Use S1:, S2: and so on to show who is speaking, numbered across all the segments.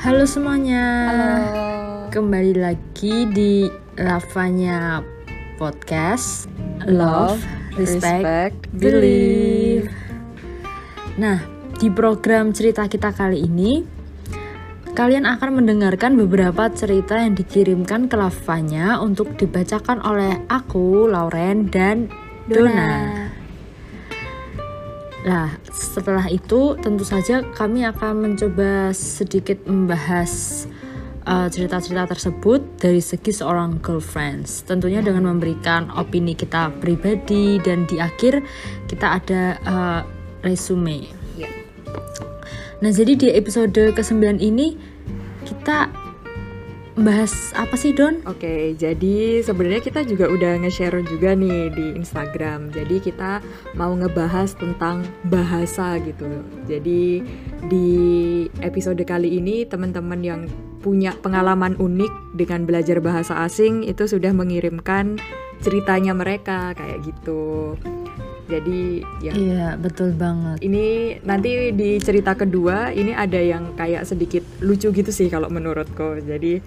S1: Halo semuanya.
S2: Halo.
S1: Kembali lagi di Lavanya Podcast Love, Respect, Believe. Nah, di program cerita kita kali ini kalian akan mendengarkan beberapa cerita yang dikirimkan ke Lavanya untuk dibacakan oleh aku, Lauren dan Dona. Nah, setelah itu tentu saja kami akan mencoba sedikit membahas uh, cerita-cerita tersebut dari segi seorang girlfriends. Tentunya dengan memberikan opini kita pribadi dan di akhir kita ada uh, resume.
S2: Ya.
S1: Nah, jadi di episode ke-9 ini kita bahas apa sih Don?
S2: Oke, jadi sebenarnya kita juga udah nge-share juga nih di Instagram. Jadi kita mau ngebahas tentang bahasa gitu. Jadi di episode kali ini teman-teman yang punya pengalaman unik dengan belajar bahasa asing itu sudah mengirimkan ceritanya mereka kayak gitu. Jadi ya
S1: Iya, betul banget.
S2: ini nanti di cerita kedua ini ada yang kayak sedikit lucu gitu sih kalau menurutku. Jadi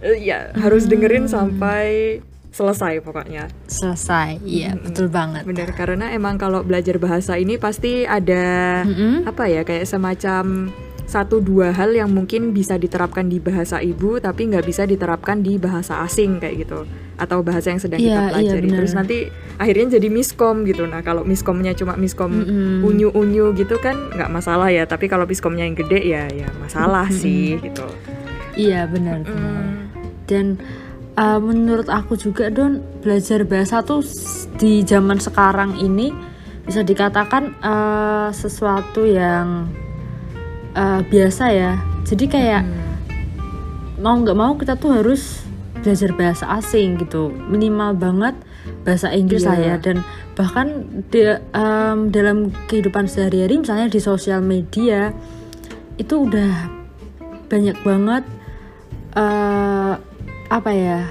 S2: eh, ya harus dengerin sampai selesai pokoknya.
S1: Selesai. Iya,
S2: Mm-mm.
S1: betul banget.
S2: Bener karena emang kalau belajar bahasa ini pasti ada
S1: Mm-mm.
S2: apa ya kayak semacam satu dua hal yang mungkin bisa diterapkan di bahasa ibu tapi nggak bisa diterapkan di bahasa asing kayak gitu atau bahasa yang sedang
S1: Iya,
S2: kita
S1: iya,
S2: pelajari
S1: bener.
S2: terus nanti akhirnya jadi miskom gitu nah kalau miskomnya cuma miskom
S1: Mm-mm.
S2: unyu unyu gitu kan nggak masalah ya tapi kalau miskomnya yang gede ya ya masalah
S1: Mm-mm.
S2: sih gitu
S1: Iya, benar. benar.
S2: Mm.
S1: Dan uh, menurut aku juga Don belajar bahasa tuh di zaman sekarang ini bisa dikatakan uh, sesuatu yang uh, biasa ya. Jadi kayak
S2: Mm.
S1: mau nggak mau kita tuh harus belajar bahasa asing gitu minimal banget bahasa Inggris lah ya
S2: Iya.
S1: dan bahkan di, em, dalam kehidupan sehari-hari misalnya di sosial media itu udah banyak banget eh, apa ya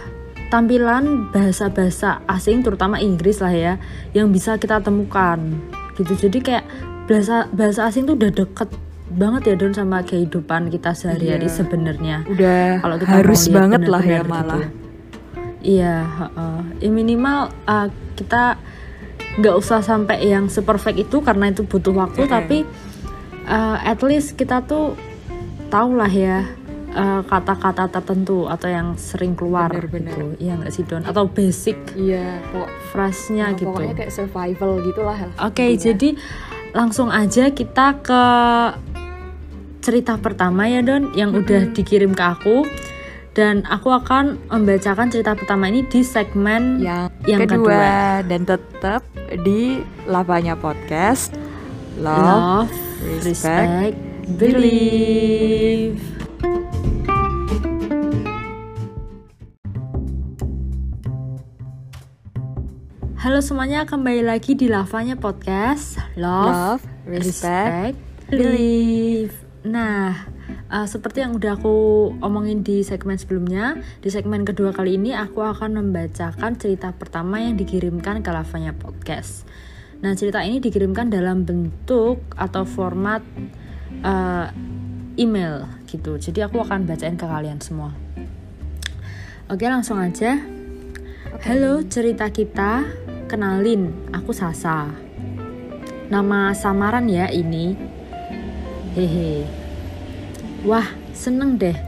S1: tampilan bahasa-bahasa asing terutama Inggris lah ya yang bisa kita temukan gitu jadi kayak bahasa bahasa asing tuh udah deket banget ya Don sama kehidupan kita sehari-hari
S2: Iya.
S1: sebenarnya
S2: udah
S1: kalau kita
S2: harus
S1: mau
S2: banget lah ya malah
S1: gitu. Iya. Ya minimal uh, kita nggak usah sampai yang seperfect itu karena itu butuh waktu, tapi uh, at least kita tuh tahu lah ya uh, kata-kata tertentu atau yang sering keluar
S2: Benar-benar.
S1: gitu. Iya nggak sih Don? Atau basic
S2: iya kok
S1: phrase-nya gitu.
S2: pokoknya kayak survival gitulah
S1: Oke,
S2: intinya.
S1: jadi langsung aja kita ke cerita pertama ya Don yang udah dikirim ke aku. Dan aku akan membacakan cerita pertama ini di segmen
S2: yang,
S1: Yang
S2: kedua, dan tetap di lavanya podcast. Love,
S1: Love,
S2: respect,
S1: Respect, Believe. Halo semuanya, kembali lagi di Lavanya Podcast Love,
S2: love, respect,
S1: Believe. Nah, uh, seperti yang udah aku omongin di segmen sebelumnya, di segmen kedua kali ini aku akan membacakan cerita pertama yang dikirimkan ke Lavanya Podcast. Nah, cerita ini dikirimkan dalam bentuk atau format uh, email gitu. Jadi aku akan bacain ke kalian semua. Oke, langsung aja. Halo, cerita kita. Kenalin, aku Sasa. Nama samaran ya ini. Hehe. Wah, seneng deh.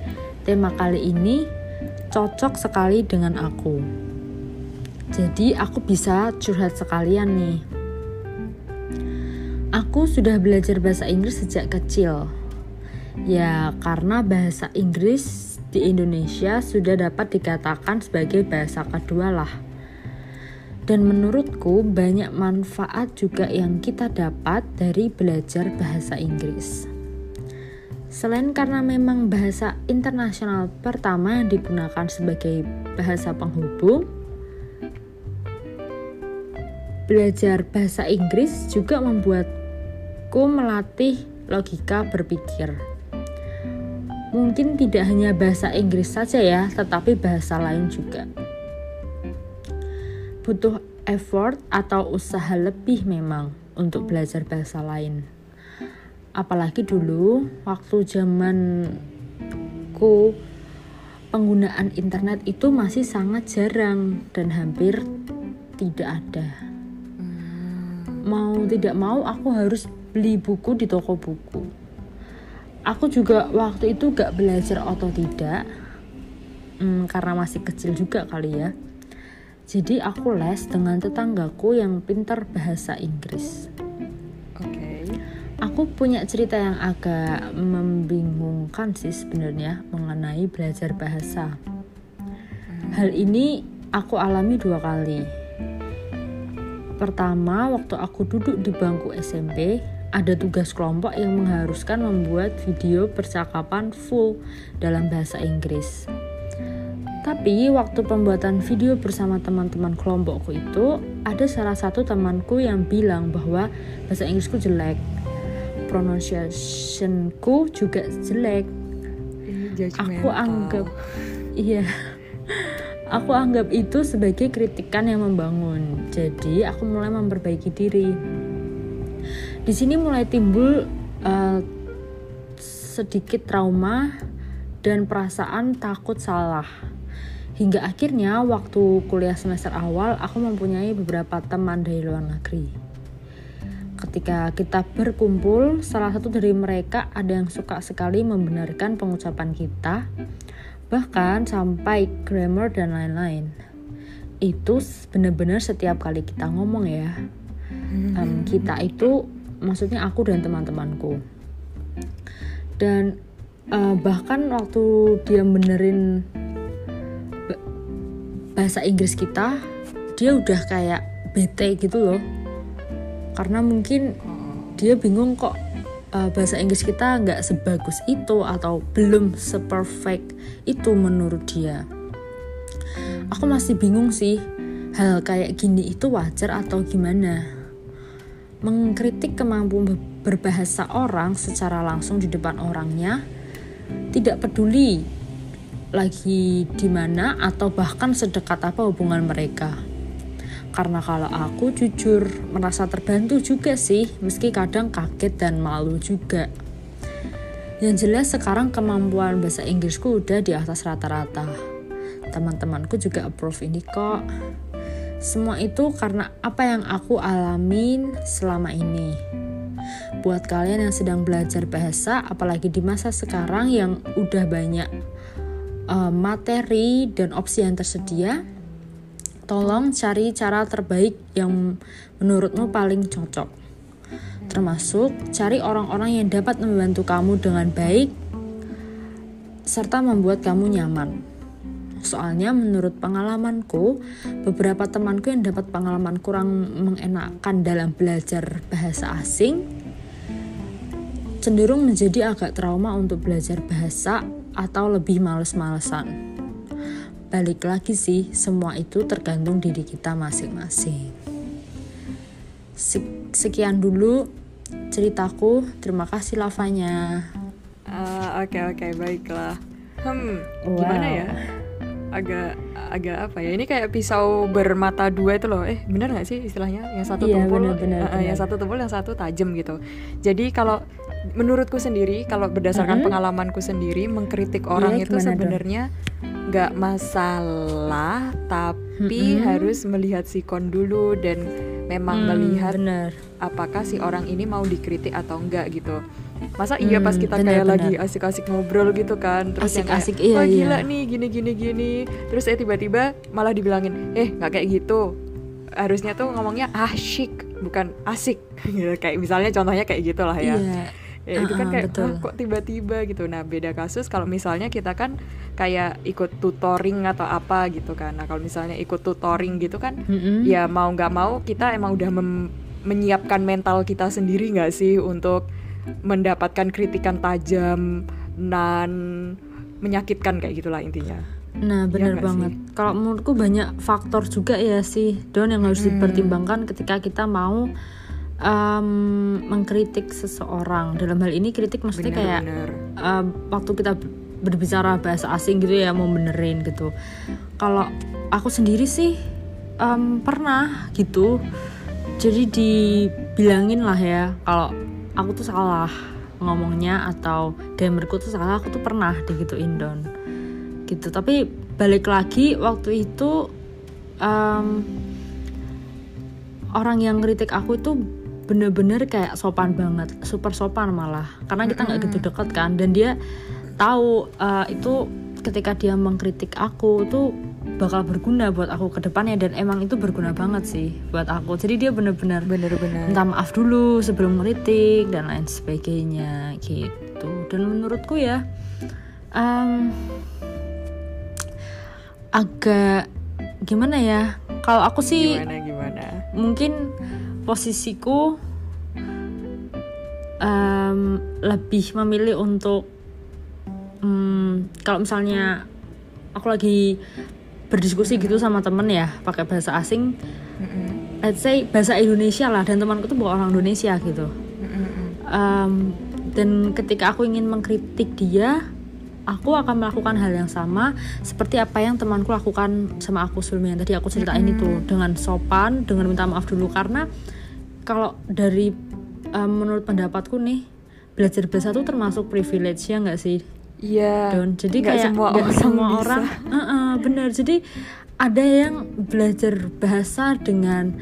S1: Tema kali ini cocok sekali dengan aku. Jadi aku bisa curhat sekalian nih. Aku sudah belajar bahasa Inggris sejak kecil. Ya, karena bahasa Inggris di Indonesia sudah dapat dikatakan sebagai bahasa kedua lah. Dan menurutku banyak manfaat juga yang kita dapat dari belajar bahasa Inggris. Selain karena memang bahasa internasional pertama yang digunakan sebagai bahasa penghubung, belajar bahasa Inggris juga membuatku melatih logika berpikir. Mungkin tidak hanya bahasa Inggris saja ya, tetapi bahasa lain juga. Butuh effort atau usaha lebih memang untuk belajar bahasa lain. Apalagi dulu waktu zaman menurutku penggunaan internet itu masih sangat jarang dan hampir tidak ada. Mau tidak mau aku harus beli buku di toko buku. Aku juga waktu itu gak belajar otodidak hmm, karena masih kecil juga kali ya. Jadi aku les dengan tetanggaku yang pintar bahasa Inggris.
S2: Oke. Okay.
S1: Aku punya cerita yang agak membingungkan sih sebenarnya mengenai belajar bahasa. Hal ini aku alami dua kali. Pertama, waktu aku duduk di bangku SMP, ada tugas kelompok yang mengharuskan membuat video percakapan full dalam bahasa Inggris. Tapi waktu pembuatan video bersama teman-teman kelompokku itu, ada salah satu temanku yang bilang bahwa bahasa Inggrisku jelek. Pronunciationku juga jelek. Aku anggap iya. Aku anggap itu sebagai kritikan yang membangun. Jadi, aku mulai memperbaiki diri di sini mulai timbul uh, sedikit trauma dan perasaan takut salah. Hingga akhirnya waktu kuliah semester awal aku mempunyai beberapa teman dari luar negeri. Ketika kita berkumpul, salah satu dari mereka ada yang suka sekali membenarkan pengucapan kita, bahkan sampai grammar dan lain-lain. Itu benar-benar setiap kali kita ngomong ya. Um, kita itu maksudnya aku dan teman-temanku dan uh, bahkan waktu dia benerin bahasa Inggris kita dia udah kayak bete gitu loh. Karena mungkin dia bingung kok uh, bahasa Inggris kita nggak sebagus itu atau belum seperfect itu menurut dia. Aku masih bingung sih hal kayak gini itu wajar atau gimana? Mengkritik kemampuan berbahasa orang secara langsung di depan orangnya, tidak peduli lagi di mana atau bahkan sedekat apa hubungan mereka. Karena kalau aku jujur merasa terbantu juga sih, meski kadang kaget dan malu juga. Yang jelas sekarang kemampuan bahasa Inggrisku udah di atas rata-rata. Teman-temanku juga approve ini kok. Semua itu karena apa yang aku alamin selama ini. Buat kalian yang sedang belajar bahasa, apalagi di masa sekarang yang udah banyak uh, materi dan opsi yang tersedia, tolong cari cara terbaik yang menurutmu paling cocok. Termasuk cari orang-orang yang dapat membantu kamu dengan baik serta membuat kamu nyaman. Soalnya menurut pengalamanku, beberapa temanku yang dapat pengalaman kurang mengenakan dalam belajar bahasa asing cenderung menjadi agak trauma untuk belajar bahasa atau lebih males-malesan. Balik lagi sih, semua itu tergantung diri kita masing-masing. Sekian dulu ceritaku. Terima kasih lavanya.
S2: Oke uh, oke okay, okay, baiklah. Hmm, wow. gimana ya? agak agak apa ya ini kayak pisau bermata dua itu loh eh benar nggak sih istilahnya yang satu iya, tumpul bener, bener, uh, bener. yang satu tumpul yang satu tajam gitu jadi kalau menurutku sendiri kalau berdasarkan mm -hmm. pengalamanku sendiri mengkritik orang yeah, itu sebenarnya nggak masalah tapi mm -hmm. harus melihat sikon dulu dan memang mm, melihat bener. apakah si orang ini mau dikritik atau enggak gitu masa iya pas hmm, kita bener, kayak bener. lagi asik-asik ngobrol gitu kan terus asik, yang kayak asik, iya, wah gila iya. nih gini gini gini terus eh tiba-tiba malah dibilangin eh nggak kayak gitu harusnya tuh ngomongnya asyik bukan asik gitu kayak misalnya contohnya kayak gitulah ya iya. Ya itu kan kayak betul. kok tiba-tiba gitu nah beda kasus kalau misalnya kita kan kayak ikut tutoring atau apa gitu kan nah kalau misalnya ikut tutoring gitu kan mm -hmm. ya mau nggak mau kita emang udah menyiapkan mental kita sendiri nggak sih untuk mendapatkan kritikan tajam dan menyakitkan kayak gitulah intinya.
S1: Nah, benar ya banget. Kalau menurutku banyak faktor juga ya sih, Don yang harus hmm. dipertimbangkan ketika kita mau um, mengkritik seseorang. Dalam hal ini kritik maksudnya bener, kayak bener. Uh, waktu kita berbicara bahasa asing gitu ya mau benerin gitu. Kalau aku sendiri sih um, pernah gitu. Jadi dibilangin lah ya kalau aku tuh salah ngomongnya atau gamerku tuh salah aku tuh pernah digituin don gitu tapi balik lagi waktu itu um, orang yang kritik aku itu bener-bener kayak sopan banget super sopan malah. Karena kita nggak gitu deket kan dan dia tahu uh, itu ketika dia mengkritik aku tuh bakal berguna buat aku ke depannya dan emang itu berguna banget sih buat aku. Jadi dia bener-bener
S2: bener-bener.
S1: minta maaf dulu sebelum kritik dan lain sebagainya gitu. Dan menurutku ya um, agak gimana ya kalau aku sih
S2: gimana gimana?
S1: mungkin posisiku um, lebih memilih untuk um, kalau misalnya aku lagi berdiskusi gitu sama temen ya pakai bahasa asing let's say bahasa Indonesia lah dan temanku tuh bukan orang Indonesia gitu. Um, dan ketika aku ingin mengkritik dia aku akan melakukan hal yang sama seperti apa yang temanku lakukan sama aku sebelumnya tadi aku ceritain
S2: Mm-mm.
S1: itu dengan sopan dengan minta maaf dulu karena kalau dari um, menurut pendapatku nih belajar bahasa tuh termasuk privilege ya nggak sih
S2: Iya.
S1: Don. Jadi
S2: nggak
S1: kayak
S2: semua
S1: nggak
S2: orang
S1: semua
S2: bisa.
S1: orang, Heeh, bener. Jadi ada yang belajar bahasa dengan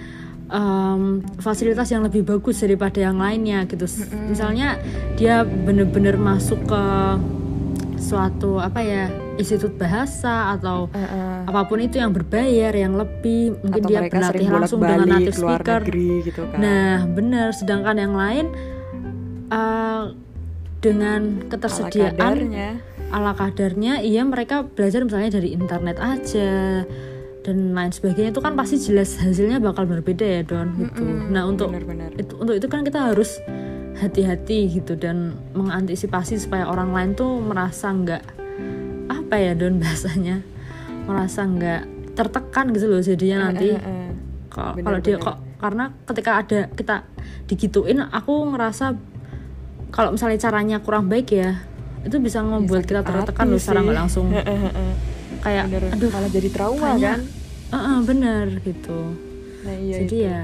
S1: um, fasilitas yang lebih bagus daripada yang lainnya gitu. S- Misalnya dia bener-bener masuk ke suatu apa ya institut bahasa atau
S2: Uh-uh.
S1: apa pun itu yang berbayar, yang lebih mungkin
S2: Atau
S1: dia berlatih langsung dengan native speaker.
S2: negeri gitu kan.
S1: Nah, benar. Sedangkan yang lain uh, dengan
S2: Ala
S1: ketersediaan
S2: kadarnya.
S1: ala kadarnya iya mereka belajar misalnya dari internet aja dan lain sebagainya itu kan pasti jelas hasilnya bakal berbeda ya don gitu
S2: Mm-mm,
S1: nah untuk
S2: benar-benar.
S1: itu untuk itu kan kita harus hati-hati gitu dan mengantisipasi supaya orang lain tuh merasa nggak apa ya don bahasanya merasa nggak tertekan gitu loh jadinya nanti. kalau dia kok karena ketika ada kita digituin aku ngerasa kalau misalnya caranya kurang baik ya itu bisa membuat kita tertekan loh secara nggak langsung. Kayak
S2: Bener.
S1: aduh
S2: malah jadi trauma
S1: kayaknya-
S2: kan.
S1: eh, eh, bener gitu.
S2: Nah iya
S1: jadi
S2: itu.
S1: ya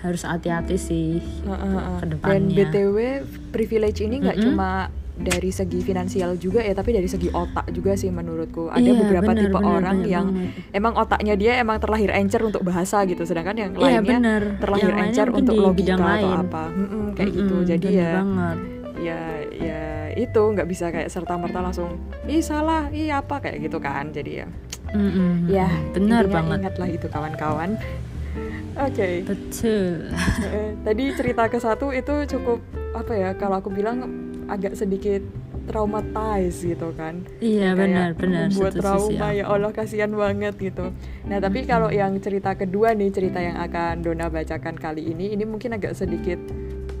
S1: harus hati-hati sih
S2: Uh, uh, uh. Dan btw privilege ini nggak
S1: Mm-mm.
S2: cuma dari segi finansial juga ya, tapi dari segi otak juga sih menurutku. Ada
S1: Iya,
S2: beberapa
S1: benar,
S2: tipe
S1: benar,
S2: orang
S1: banyak
S2: yang
S1: banget.
S2: emang otaknya dia emang terlahir encer untuk bahasa gitu, sedangkan yang
S1: iya
S2: lainnya
S1: bener
S2: terlahir
S1: Yang
S2: encer untuk logika atau
S1: lain
S2: apa. Mm-mm, kayak gitu.
S1: Mm-mm,
S2: Jadi
S1: bener
S2: ya,
S1: banget
S2: ya, ya itu nggak bisa kayak serta merta langsung, ih salah, ih apa kayak gitu kan. Jadi ya,
S1: Mm-mm,
S2: ya
S1: benar banget
S2: Ingatlah itu kawan-kawan. Oke.
S1: betul
S2: Eh, tadi cerita ke satu itu cukup apa ya kalau aku bilang agak sedikit traumatized gitu kan.
S1: Iya benar benar. sih
S2: trauma ya Allah kasihan banget gitu. Nah tapi kalau yang cerita kedua nih cerita yang akan Dona bacakan kali ini ini mungkin agak sedikit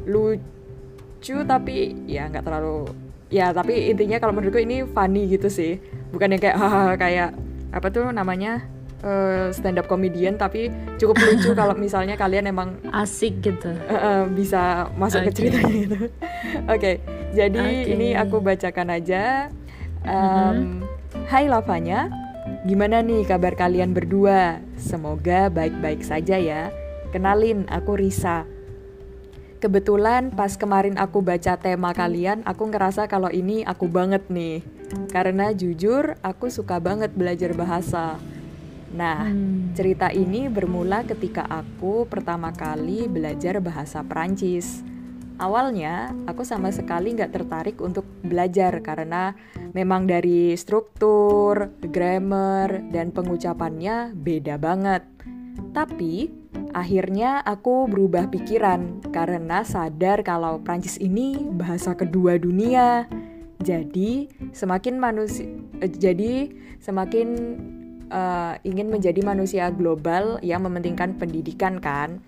S2: lucu tapi ya nggak terlalu ya tapi intinya kalau menurutku ini funny gitu sih. Bukan yang kayak hahaha kayak apa tuh namanya eh, stand up comedian tapi cukup lucu kalau misalnya kalian emang
S1: asik gitu
S2: Eh, eh, bisa masuk ke
S1: Oke.
S2: ceritanya gitu. Oke, jadi
S1: Oke.
S2: ini aku bacakan aja. Em, Hai Lavanya, gimana nih kabar kalian berdua? Semoga baik-baik saja ya. Kenalin, aku Risa. Kebetulan pas kemarin aku baca tema kalian, aku ngerasa kalau ini aku banget nih. Karena jujur, aku suka banget belajar bahasa. Nah,
S1: Hmm.
S2: cerita ini bermula ketika aku pertama kali belajar bahasa Perancis. Awalnya, aku sama sekali nggak tertarik untuk belajar karena memang dari struktur, grammar, dan pengucapannya beda banget. Tapi, akhirnya aku berubah pikiran karena sadar kalau Prancis ini bahasa kedua dunia. Jadi, semakin manusia eh, jadi semakin eh, ingin menjadi manusia global yang mementingkan pendidikan kan.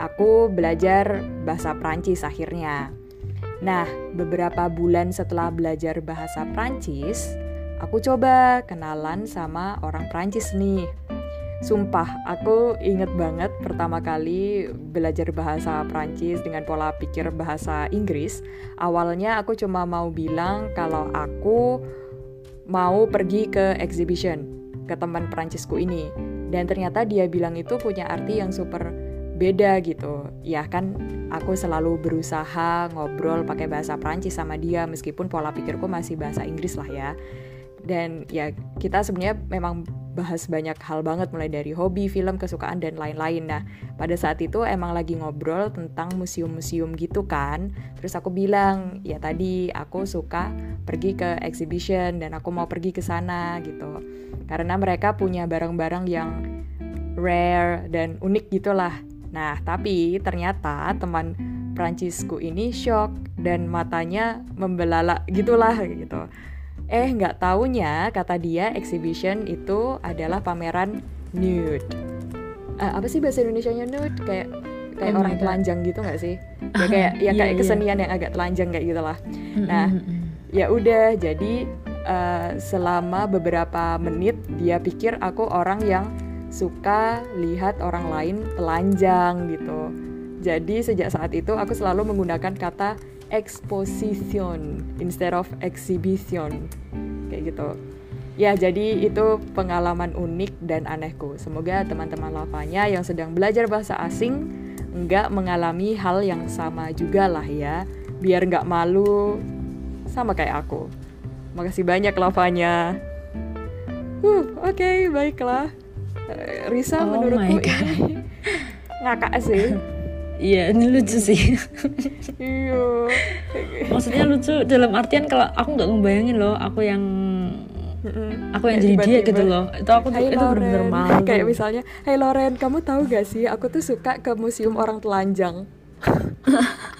S2: Aku belajar bahasa Prancis akhirnya. Nah, beberapa bulan setelah belajar bahasa Prancis, aku coba kenalan sama orang Prancis nih. Sumpah, aku inget banget pertama kali belajar bahasa Prancis dengan pola pikir bahasa Inggris. Awalnya aku cuma mau bilang kalau aku mau pergi ke exhibition ke teman Prancisku ini. Dan ternyata dia bilang itu punya arti yang super beda gitu ya kan aku selalu berusaha ngobrol pakai bahasa Prancis sama dia meskipun pola pikirku masih bahasa Inggris lah ya dan ya kita sebenarnya memang bahas banyak hal banget mulai dari hobi, film, kesukaan dan lain-lain. Nah, pada saat itu emang lagi ngobrol tentang museum-museum gitu kan. Terus aku bilang, ya tadi aku suka pergi ke exhibition dan aku mau pergi ke sana gitu. Karena mereka punya barang-barang yang rare dan unik gitulah. Nah, tapi ternyata teman Prancisku ini shock dan matanya membelalak gitulah gitu Eh nggak taunya kata dia exhibition itu adalah pameran nude. Uh, apa sih bahasa Indonesia-nya nude? Kayak kayak oh orang telanjang gitu nggak sih? Ya kayak ya kayak yeah, kesenian yeah. yang agak telanjang kayak gitulah. Nah, ya udah jadi uh, selama beberapa menit dia pikir aku orang yang suka lihat orang lain telanjang gitu. Jadi sejak saat itu aku selalu menggunakan kata exposition instead of exhibition. Kayak gitu. Ya jadi itu pengalaman unik dan anehku. Semoga teman-teman lavanya yang sedang belajar bahasa asing nggak mengalami hal yang sama juga lah ya. Biar nggak malu sama kayak aku. Makasih banyak lavanya. Uh oke okay, baiklah Risa oh menurutku ini ngakak sih
S1: Iya, ini lucu sih.
S2: iya.
S1: Maksudnya lucu dalam artian kalau aku nggak ngebayangin loh, aku yang aku yang jadi dia gitu loh. Itu aku tuh itu benar-benar malu.
S2: Kayak misalnya, "Hey Loren, kamu tahu gak sih, aku tuh suka ke museum orang telanjang."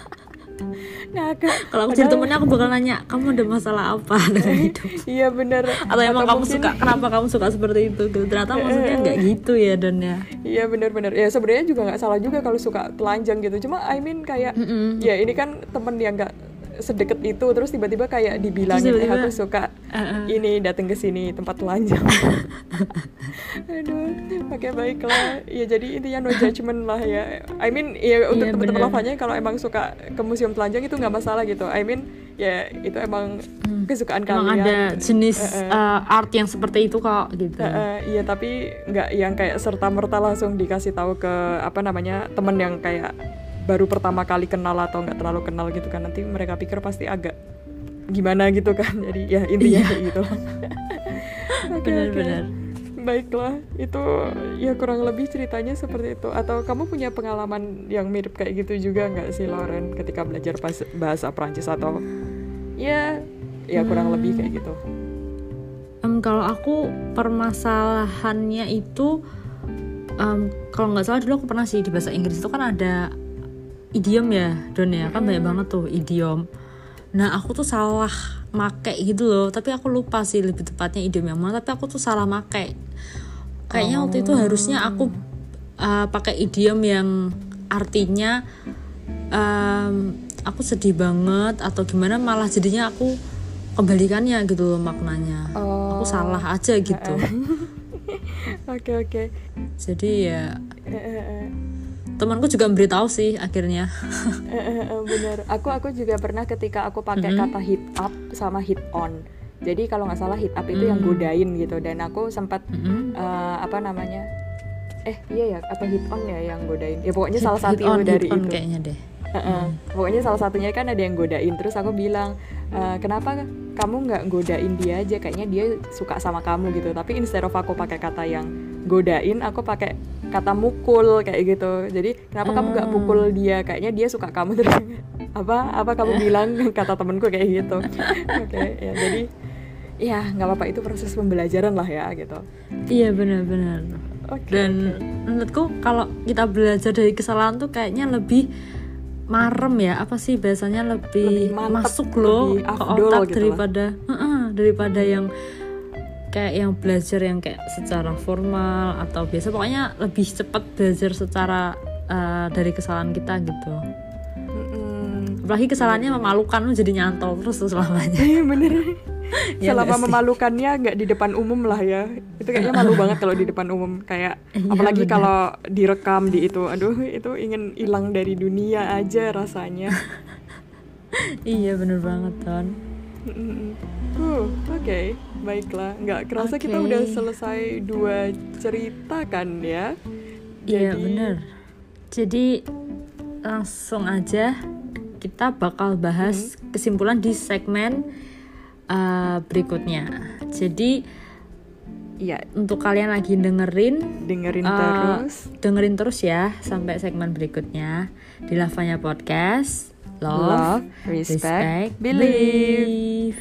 S1: ngakak kalau aku jadi temennya aku bakal nanya kamu ada masalah apa dengan hidup?
S2: Iya bener.
S1: Atau emang atau kamu mungkin... suka kenapa kamu suka seperti itu gitu? Ternyata maksudnya nggak gitu ya dan ya.
S2: Iya bener-bener ya sebenarnya juga nggak salah juga kalau suka telanjang gitu. Cuma I mean kayak mm -mm. ya ini kan temen yang nggak sedekat itu terus tiba-tiba kayak dibilangin tiba -tiba, eh aku suka uh -uh. ini datang ke sini tempat telanjang. Aduh pakai baiklah. Ya jadi intinya no judgment lah ya. I mean ya untuk yeah, teman-teman lavanya kalau emang suka ke museum telanjang itu nggak masalah gitu. I mean ya itu emang hmm. kesukaan
S1: emang
S2: kalian.
S1: ada jenis uh, uh. Uh, art yang seperti itu kok gitu.
S2: Uh, uh, iya tapi nggak yang kayak serta merta langsung dikasih tahu ke apa namanya temen yang kayak baru pertama kali kenal atau nggak terlalu kenal gitu kan nanti mereka pikir pasti agak gimana gitu kan. Jadi ya intinya kayak gitu.
S1: Benar-benar
S2: baiklah itu ya kurang lebih ceritanya seperti itu. Atau kamu punya pengalaman yang mirip kayak gitu juga nggak sih Lauren ketika belajar bahasa Prancis atau? Ya. Ya kurang hmm. lebih kayak gitu.
S1: Um, kalau aku permasalahannya itu um, kalau nggak salah dulu aku pernah sih di bahasa Inggris itu kan ada idiom ya Don ya? Kan banyak banget tuh idiom. Nah aku tuh salah make gitu loh. Tapi aku lupa sih lebih tepatnya idiom yang mana. Tapi aku tuh salah make. Kayaknya oh. waktu itu harusnya aku uh, pakai idiom yang artinya um, aku sedih banget atau gimana malah jadinya aku kembalikannya gitu loh maknanya. Oh. aku salah aja gitu.
S2: Oke oke. Okay, okay.
S1: jadi ya eh, eh, temanku juga memberitahu sih akhirnya.
S2: Bener. Aku aku juga pernah ketika aku pakai mm -hmm. kata hit up sama hit on. Jadi kalau nggak salah hit up itu mm. yang godain gitu. Dan aku sempat mm -hmm. uh, apa namanya eh iya ya atau hit on ya yang godain. Ya pokoknya hit, salah satu on, dari
S1: hit
S2: on itu.
S1: kayaknya deh.
S2: Uh -uh. pokoknya salah satunya kan ada yang godain. Terus aku bilang e, kenapa kamu nggak godain dia aja? Kayaknya dia suka sama kamu gitu. Tapi instead of aku pakai kata yang godain aku pakai kata mukul kayak gitu. Jadi kenapa hmm. kamu nggak pukul dia? Kayaknya dia suka kamu terus. Apa apa kamu bilang kata temenku kayak gitu. Oke okay, ya jadi ya nggak apa-apa. Itu proses pembelajaran lah ya gitu.
S1: Iya benar-benar okay, dan okay. menurutku kalau kita belajar dari kesalahan tuh kayaknya lebih marem ya. Apa sih biasanya lebih, lebih mantep, masuk loh ke otak gitu daripada uh -uh, daripada yang kayak yang belajar yang kayak secara formal atau biasa pokoknya lebih cepat belajar secara uh, dari kesalahan kita gitu. Mm-hmm. apalagi kesalahannya memalukan jadi nyantol terus tuh selamanya.
S2: Iya bener. Ya selama memalukannya nggak di depan umum lah ya. Itu kayaknya malu banget kalau di depan umum. Kayak ya, apalagi kalau direkam di itu. Aduh itu ingin hilang dari dunia aja rasanya.
S1: Iya bener banget ton
S2: uh, oke okay baiklah nggak kerasa okay. kita udah selesai dua cerita kan ya
S1: iya bener Jadi langsung aja kita bakal bahas
S2: Hmm.
S1: kesimpulan di segmen uh, berikutnya. Jadi
S2: Iya,
S1: untuk kalian lagi dengerin
S2: dengerin
S1: uh,
S2: terus.
S1: dengerin terus ya sampai segmen berikutnya di Lavanya Podcast. Love,
S2: Love, respect, believe.
S1: believe.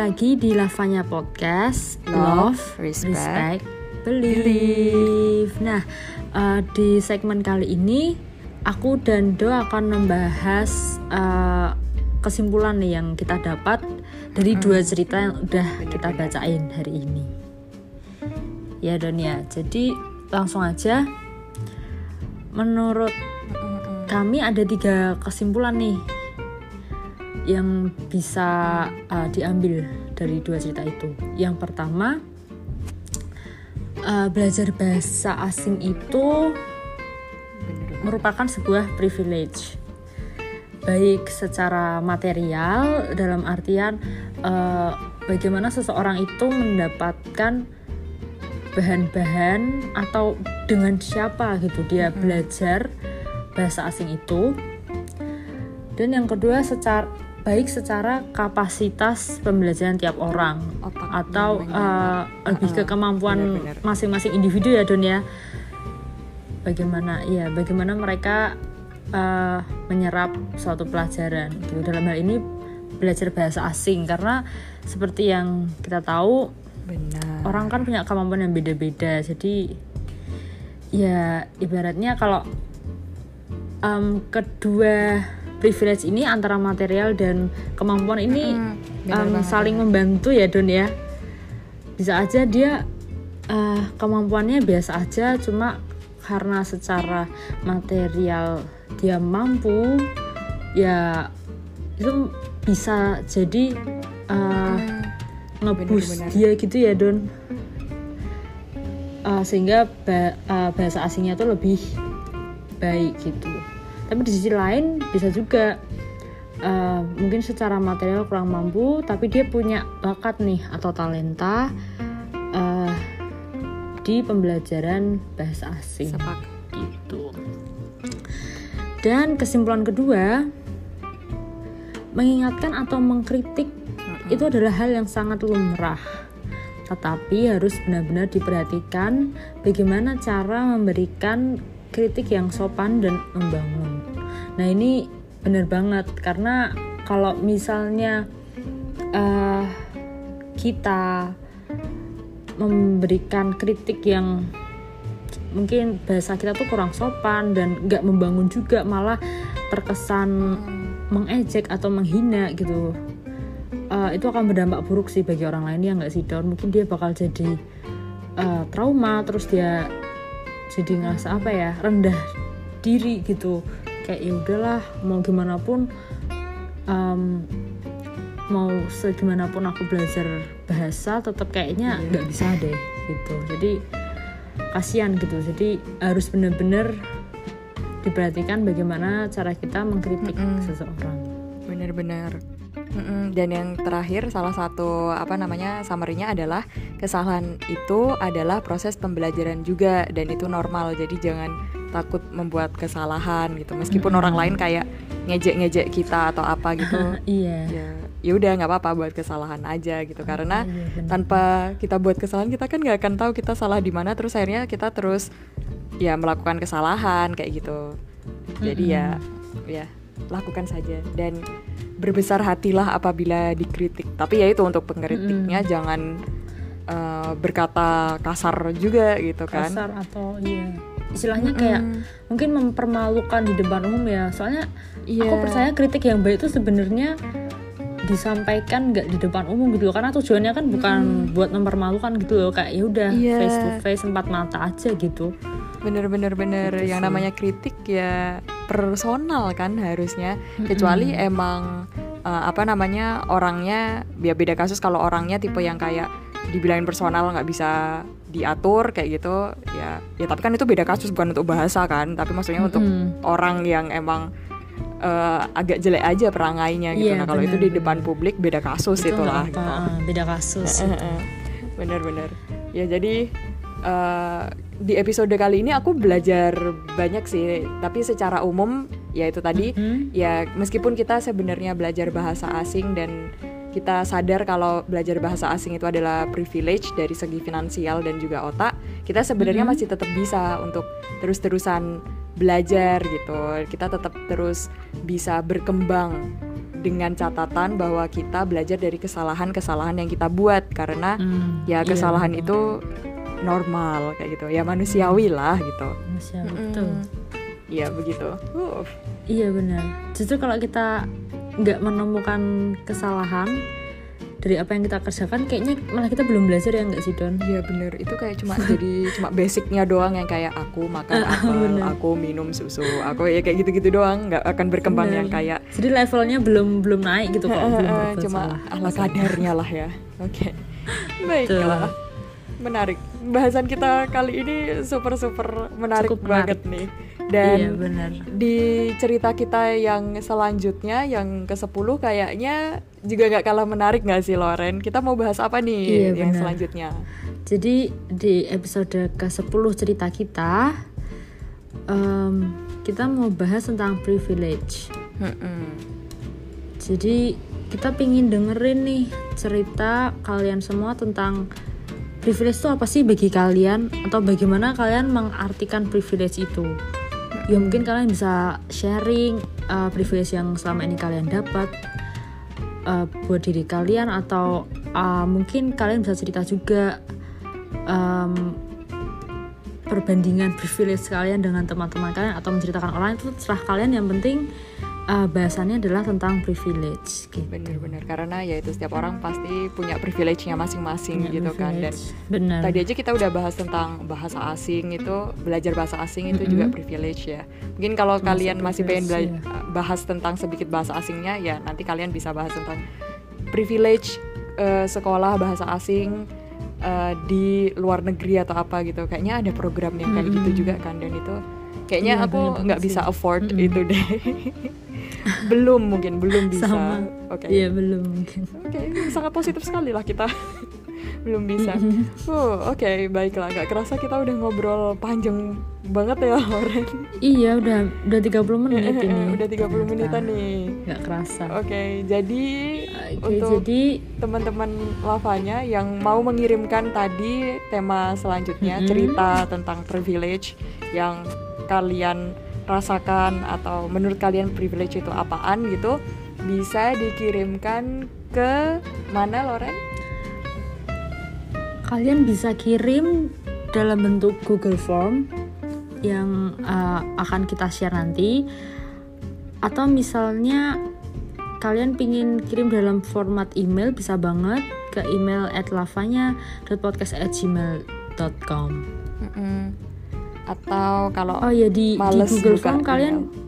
S1: Lagi di Lavanya Podcast.
S2: Love,
S1: Love,
S2: respect,
S1: respect, believe. Nah, eh, di segmen kali ini aku dan Do akan membahas eh, kesimpulan nih yang kita dapat dari dua cerita yang udah kita bacain hari ini. Ya Don ya. Jadi langsung aja. Menurut kami ada tiga kesimpulan nih yang bisa uh, diambil dari dua cerita itu. Yang pertama, uh, belajar bahasa asing itu merupakan sebuah privilege, baik secara material dalam artian uh, bagaimana seseorang itu mendapatkan bahan-bahan atau dengan siapa gitu dia belajar bahasa asing itu. Dan yang kedua secara baik secara kapasitas pembelajaran tiap orang
S2: Otak
S1: atau uh, lebih ke
S2: Uh-uh,
S1: kemampuan
S2: benar-benar.
S1: masing-masing individu ya Don ya bagaimana ya bagaimana mereka uh, menyerap suatu pelajaran gitu dalam hal ini belajar bahasa asing karena seperti yang kita tahu
S2: Benar.
S1: orang kan punya kemampuan yang beda-beda jadi ya ibaratnya kalau em, kedua privilege ini antara material dan kemampuan ini
S2: Mm,
S1: em,
S2: banget.
S1: saling membantu ya Don ya. Bisa aja dia eh, kemampuannya biasa aja cuma karena secara material dia mampu ya itu bisa jadi eh, ngeboost
S2: Benar-benar.
S1: dia gitu ya Don. Uh, sehingga ba- uh, bahasa asingnya tuh lebih baik gitu tapi di sisi lain bisa juga uh, mungkin secara material kurang mampu tapi dia punya bakat nih atau talenta uh, di pembelajaran bahasa asing
S2: Sepakat.
S1: gitu. Dan kesimpulan kedua, mengingatkan atau mengkritik itu adalah hal yang sangat lumrah. Tetapi harus benar-benar diperhatikan bagaimana cara memberikan kritik yang sopan dan membangun. Nah, ini benar banget karena kalau misalnya eh, kita memberikan kritik yang mungkin bahasa kita tuh kurang sopan dan nggak membangun juga malah terkesan mengejek atau menghina gitu. Uh, itu akan berdampak buruk sih bagi orang lain ya nggak sih Don mungkin dia bakal jadi uh, trauma terus dia jadi ngerasa apa ya rendah diri gitu kayak ya udahlah mau gimana pun um, mau segimanapun aku belajar bahasa tetap kayaknya nggak bisa deh gitu jadi kasihan gitu jadi harus bener-bener diperhatikan bagaimana cara kita mengkritik
S2: Mm-mm.
S1: seseorang
S2: Benar-benar. Mm-mm. Dan yang terakhir salah satu apa namanya summary-nya adalah kesalahan itu adalah proses pembelajaran juga dan itu normal. Jadi jangan takut membuat kesalahan gitu. Meskipun orang lain kayak ngejek-ngejek kita atau apa gitu.
S1: iya.
S2: Ya ya udah nggak apa-apa buat kesalahan aja gitu. Karena
S1: Iya,
S2: tanpa kita buat kesalahan kita kan nggak akan tahu kita salah di mana. Terus akhirnya kita terus ya melakukan kesalahan kayak gitu. Jadi ya ya lakukan saja. Dan berbesar hatilah apabila dikritik. Tapi ya itu untuk pengkritiknya jangan eh, berkata kasar juga gitu kan.
S1: Kasar atau iya istilahnya kayak mungkin mempermalukan di depan umum ya. Soalnya
S2: Iya.
S1: aku percaya kritik yang baik itu sebenarnya disampaikan nggak di depan umum gitu loh. Karena tujuannya kan bukan buat mempermalukan gitu loh. Kayak ya udah
S2: Iya.
S1: face to face empat mata aja gitu.
S2: Bener-bener bener
S1: Gitu
S2: yang namanya kritik ya personal kan harusnya. Kecuali emang uh, apa namanya orangnya ya beda kasus kalau orangnya tipe yang kayak dibilangin personal nggak bisa diatur kayak gitu ya ya tapi kan itu beda kasus bukan untuk bahasa kan tapi maksudnya untuk
S1: Mm-mm.
S2: orang yang emang uh, agak jelek aja perangainya gitu.
S1: Iya,
S2: nah kalau itu di depan publik beda kasus
S1: itu
S2: itulah
S1: nggak
S2: gitu.
S1: eh, beda kasus
S2: Bener-bener. Ya jadi uh, di episode kali ini aku belajar banyak sih, tapi secara umum ya itu tadi
S1: Mhm.
S2: ya meskipun kita sebenarnya belajar bahasa asing dan kita sadar kalau belajar bahasa asing itu adalah privilege dari segi finansial dan juga otak, kita sebenarnya
S1: Mhm.
S2: masih tetap bisa untuk terus-terusan belajar gitu. Kita tetap terus bisa berkembang dengan catatan bahwa kita belajar dari kesalahan-kesalahan yang kita buat. Karena
S1: Hmm,
S2: ya
S1: iya,
S2: kesalahan
S1: benar.
S2: itu normal kayak gitu. Ya manusiawi lah gitu.
S1: Manusia, betul.
S2: Ya begitu. Uh,
S1: iya benar. Justru kalau kita nggak menemukan kesalahan dari apa yang kita kerjakan kayaknya malah kita belum belajar ya nggak sih Don?
S2: Ya bener itu kayak cuma jadi cuma basicnya doang yang kayak aku makan apel
S1: bener.
S2: aku minum susu aku ya kayak gitu-gitu doang. Nggak akan berkembang
S1: Bener.
S2: yang kayak
S1: jadi levelnya belum belum naik gitu kok belum berbuat
S2: cuma
S1: salah.
S2: ala kadarnya lah ya. Oke. Baiklah menarik bahasan kita kali ini super super menarik
S1: Cukup menarik.
S2: banget nih dan
S1: iya benar
S2: di cerita kita yang selanjutnya yang ke 10 kayaknya juga nggak kalah menarik nggak sih Loren kita mau bahas apa nih
S1: Iya,
S2: yang
S1: benar.
S2: selanjutnya
S1: Jadi di episode ke-10 cerita kita em, kita mau bahas tentang privilege.
S2: Mm-mm.
S1: Jadi kita pingin dengerin nih cerita kalian semua tentang privilege itu apa sih bagi kalian atau bagaimana kalian mengartikan privilege itu. Ya mungkin kalian bisa sharing uh, privilege yang selama ini kalian dapat uh, buat diri kalian atau uh, mungkin kalian bisa cerita juga um, perbandingan privilege kalian dengan teman-teman kalian atau menceritakan orang itu terserah kalian yang penting uh, bahasannya adalah tentang privilege gitu.
S2: bener-bener karena ya itu setiap orang pasti punya privilege-nya masing-masing
S1: Punya
S2: gitu kan. Dan
S1: privilege. benar.
S2: tadi aja kita udah bahas tentang bahasa asing itu belajar bahasa asing itu juga privilege ya. Mungkin kalau
S1: Masuk
S2: kalian masih pengen bela-
S1: privilege,
S2: bahas tentang sedikit bahasa asingnya ya nanti kalian bisa bahas tentang privilege eh, sekolah bahasa asing eh, di luar negeri atau apa gitu. Kayaknya ada program yang kayak gitu juga kan dan itu kayaknya
S1: Iya,
S2: aku nggak bisa afford
S1: Mm-mm.
S2: itu deh belum mungkin belum bisa
S1: Sama.
S2: oke
S1: iya belum mungkin
S2: Oke, sangat positif sekali lah kita. Belum bisa. Oh, oke, baiklah. Gak kerasa kita udah ngobrol panjang banget ya, Loren.
S1: iya udah udah 30 menit ini
S2: udah 30 menitan nih.
S1: nggak kerasa
S2: Oke, jadi
S1: Oke,
S2: untuk
S1: jadi
S2: teman-teman lavanya yang mau mengirimkan tadi tema selanjutnya
S1: Mm-mm.
S2: cerita tentang privilege yang kalian rasakan atau menurut kalian privilege itu apaan gitu bisa dikirimkan ke mana Loren?
S1: kalian bisa kirim dalam bentuk Google Form yang uh, akan kita share nanti atau misalnya kalian pingin kirim dalam format email bisa banget ke email at lavanya.podcast@gmail.com
S2: Mm-mm. Atau kalau
S1: oh ya di, di Google
S2: buka
S1: Form kalian
S2: email.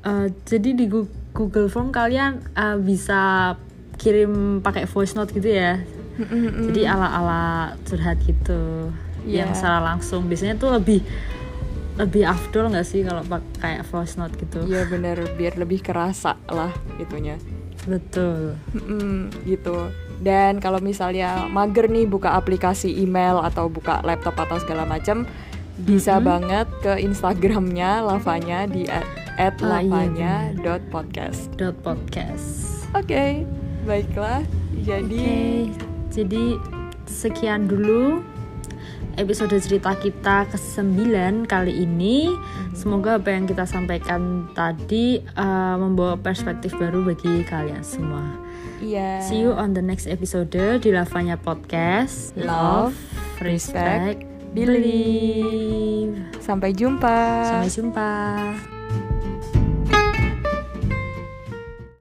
S1: Uh, jadi di Google Form kalian uh, bisa kirim pakai voice note gitu ya
S2: Mm-mm-mm.
S1: jadi ala-ala curhat gitu
S2: Iya.
S1: yang secara langsung biasanya tuh lebih lebih afdol nggak sih kalau pakai voice note gitu
S2: Iya bener biar lebih kerasa lah itunya.
S1: betul
S2: Mm-mm, gitu. Dan kalau misalnya mager nih buka aplikasi email atau buka laptop atau segala macam, bisa
S1: Mm-mm.
S2: banget ke Instagramnya lavanya di at,
S1: Ah, iya,
S2: lavanya.podcast.
S1: dot podcast
S2: Oke, baiklah. Jadi
S1: Oke, jadi sekian dulu episode cerita kita ke-9 kali ini. Semoga apa yang kita sampaikan tadi uh, membawa perspektif baru bagi kalian semua.
S2: Iya.
S1: See you on the next episode di Lavanya Podcast.
S2: Love,
S1: respect,
S2: respect,
S1: believe.
S2: Sampai jumpa.
S1: Sampai jumpa.